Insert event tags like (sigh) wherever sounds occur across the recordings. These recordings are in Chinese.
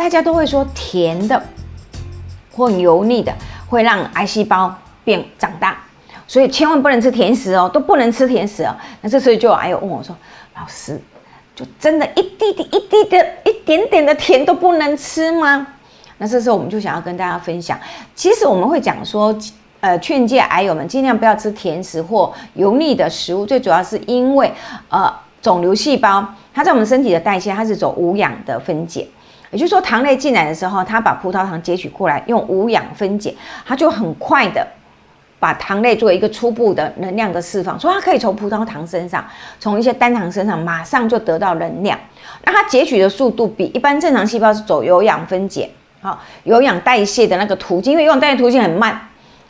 大家都会说甜的或油腻的会让癌细胞变长大，所以千万不能吃甜食哦，都不能吃甜食哦。那这时候就有癌友问我说：“老师，就真的一滴滴、一滴的、一点点的甜都不能吃吗？”那这时候我们就想要跟大家分享，其实我们会讲说。呃，劝诫癌友们尽量不要吃甜食或油腻的食物，最主要是因为，呃，肿瘤细胞它在我们身体的代谢，它是走无氧的分解，也就是说，糖类进来的时候，它把葡萄糖截取过来，用无氧分解，它就很快的把糖类作为一个初步的能量的释放，所以它可以从葡萄糖身上，从一些单糖身上马上就得到能量，那它截取的速度比一般正常细胞是走有氧分解，好，有氧代谢的那个途径，因为有氧代谢途径很慢。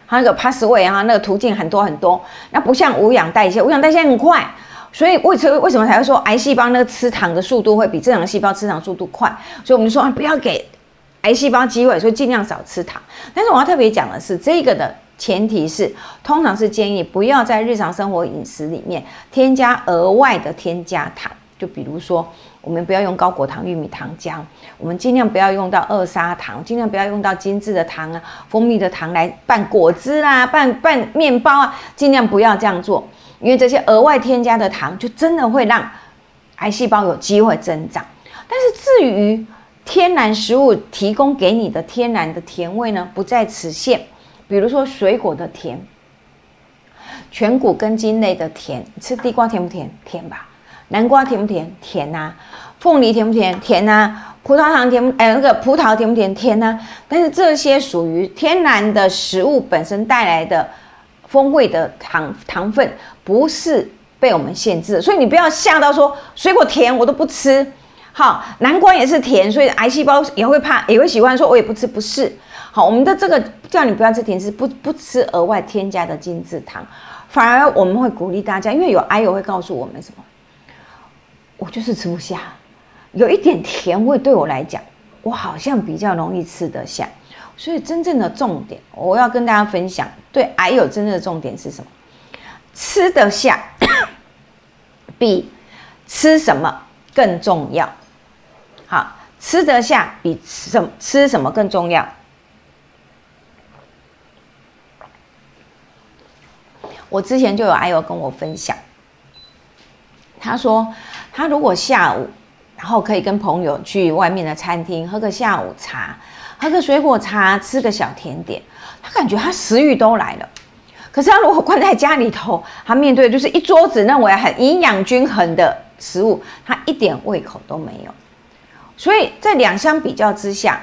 它那个 pathway 啊，那个途径很多很多，那不像无氧代谢，无氧代谢很快，所以为什为什么才会说癌细胞那个吃糖的速度会比正常细胞吃糖速度快？所以我们就说不要给癌细胞机会，所以尽量少吃糖。但是我要特别讲的是，这个的前提是，通常是建议不要在日常生活饮食里面添加额外的添加糖，就比如说。我们不要用高果糖玉米糖浆，我们尽量不要用到二砂糖，尽量不要用到精致的糖啊、蜂蜜的糖来拌果汁啦、拌拌面包啊，尽量不要这样做，因为这些额外添加的糖就真的会让癌细胞有机会增长。但是至于天然食物提供给你的天然的甜味呢，不在此限。比如说水果的甜，全谷根茎类的甜，吃地瓜甜不甜？甜吧。南瓜甜不甜？甜呐。凤梨甜不甜？甜呐。葡萄糖甜？哎，那个葡萄甜不甜？甜呐。但是这些属于天然的食物本身带来的风味的糖糖分，不是被我们限制。所以你不要吓到说水果甜我都不吃。好，南瓜也是甜，所以癌细胞也会怕，也会喜欢说我也不吃。不是。好，我们的这个叫你不要吃甜食，不不吃额外添加的精制糖，反而我们会鼓励大家，因为有癌友会告诉我们什么？我就是吃不下，有一点甜味对我来讲，我好像比较容易吃得下。所以真正的重点，我要跟大家分享，对癌友真正的重点是什么？吃得下 (coughs) 比吃什么更重要。好，吃得下比吃什么吃什么更重要。我之前就有癌友跟我分享，他说。他如果下午，然后可以跟朋友去外面的餐厅喝个下午茶，喝个水果茶，吃个小甜点，他感觉他食欲都来了。可是他如果关在家里头，他面对的就是一桌子认为很营养均衡的食物，他一点胃口都没有。所以在两相比较之下，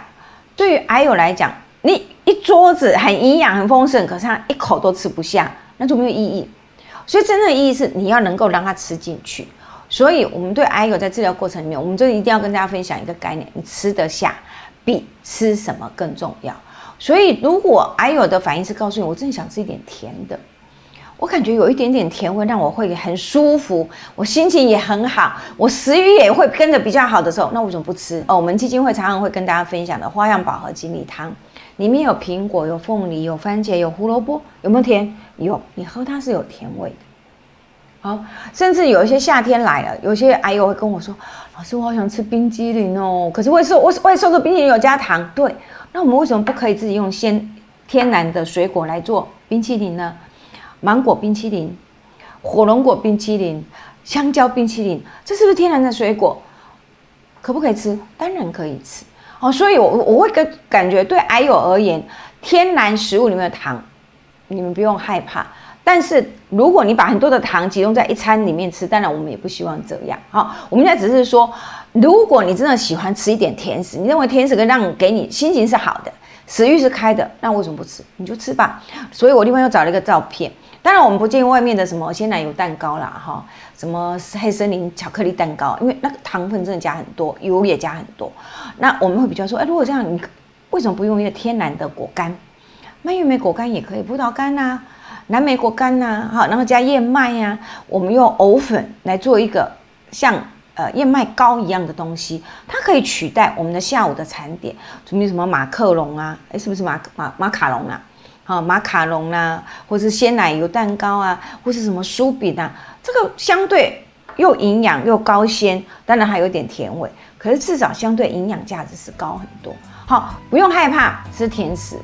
对于癌友来讲，你一桌子很营养很丰盛，可是他一口都吃不下，那就没有意义。所以真正的意义是你要能够让他吃进去。所以，我们对癌友在治疗过程里面，我们就一定要跟大家分享一个概念：你吃得下，比吃什么更重要。所以，如果癌友的反应是告诉你，我真的想吃一点甜的，我感觉有一点点甜味让我会很舒服，我心情也很好，我食欲也会跟着比较好的时候，那为什么不吃？哦，我们基金会常常会跟大家分享的花样饱和精力汤，里面有苹果、有凤梨、有番茄、有胡萝卜，有没有甜？有，你喝它是有甜味的。好，甚至有一些夏天来了，有些癌友会跟我说：“老师，我好想吃冰激凌哦。”可是为什么我为什么冰激凌有加糖？对，那我们为什么不可以自己用鲜天然的水果来做冰淇淋呢？芒果冰淇淋、火龙果冰淇淋、香蕉冰淇淋，这是不是天然的水果？可不可以吃？当然可以吃。哦，所以我我会跟感觉对癌友而言，天然食物里面的糖，你们不用害怕。但是如果你把很多的糖集中在一餐里面吃，当然我们也不希望这样。好，我们现在只是说，如果你真的喜欢吃一点甜食，你认为甜食可以让给你心情是好的，食欲是开的，那为什么不吃？你就吃吧。所以我另外又找了一个照片。当然我们不建议外面的什么鲜奶油蛋糕啦，哈，什么黑森林巧克力蛋糕，因为那个糖分真的加很多，油也加很多。那我们会比较说，哎，如果这样，你为什么不用一个天然的果干？蔓越莓果干也可以，葡萄干呐。蓝莓果干呐，好，然后加燕麦呀，我们用藕粉来做一个像呃燕麦糕一样的东西，它可以取代我们的下午的餐点，准备什么马克龙啊，哎，是不是马马马卡龙啊？好，马卡龙啊，或是鲜奶油蛋糕啊，或是什么酥饼啊，这个相对又营养又高鲜，当然还有点甜味，可是至少相对营养价值是高很多。好，不用害怕吃甜食。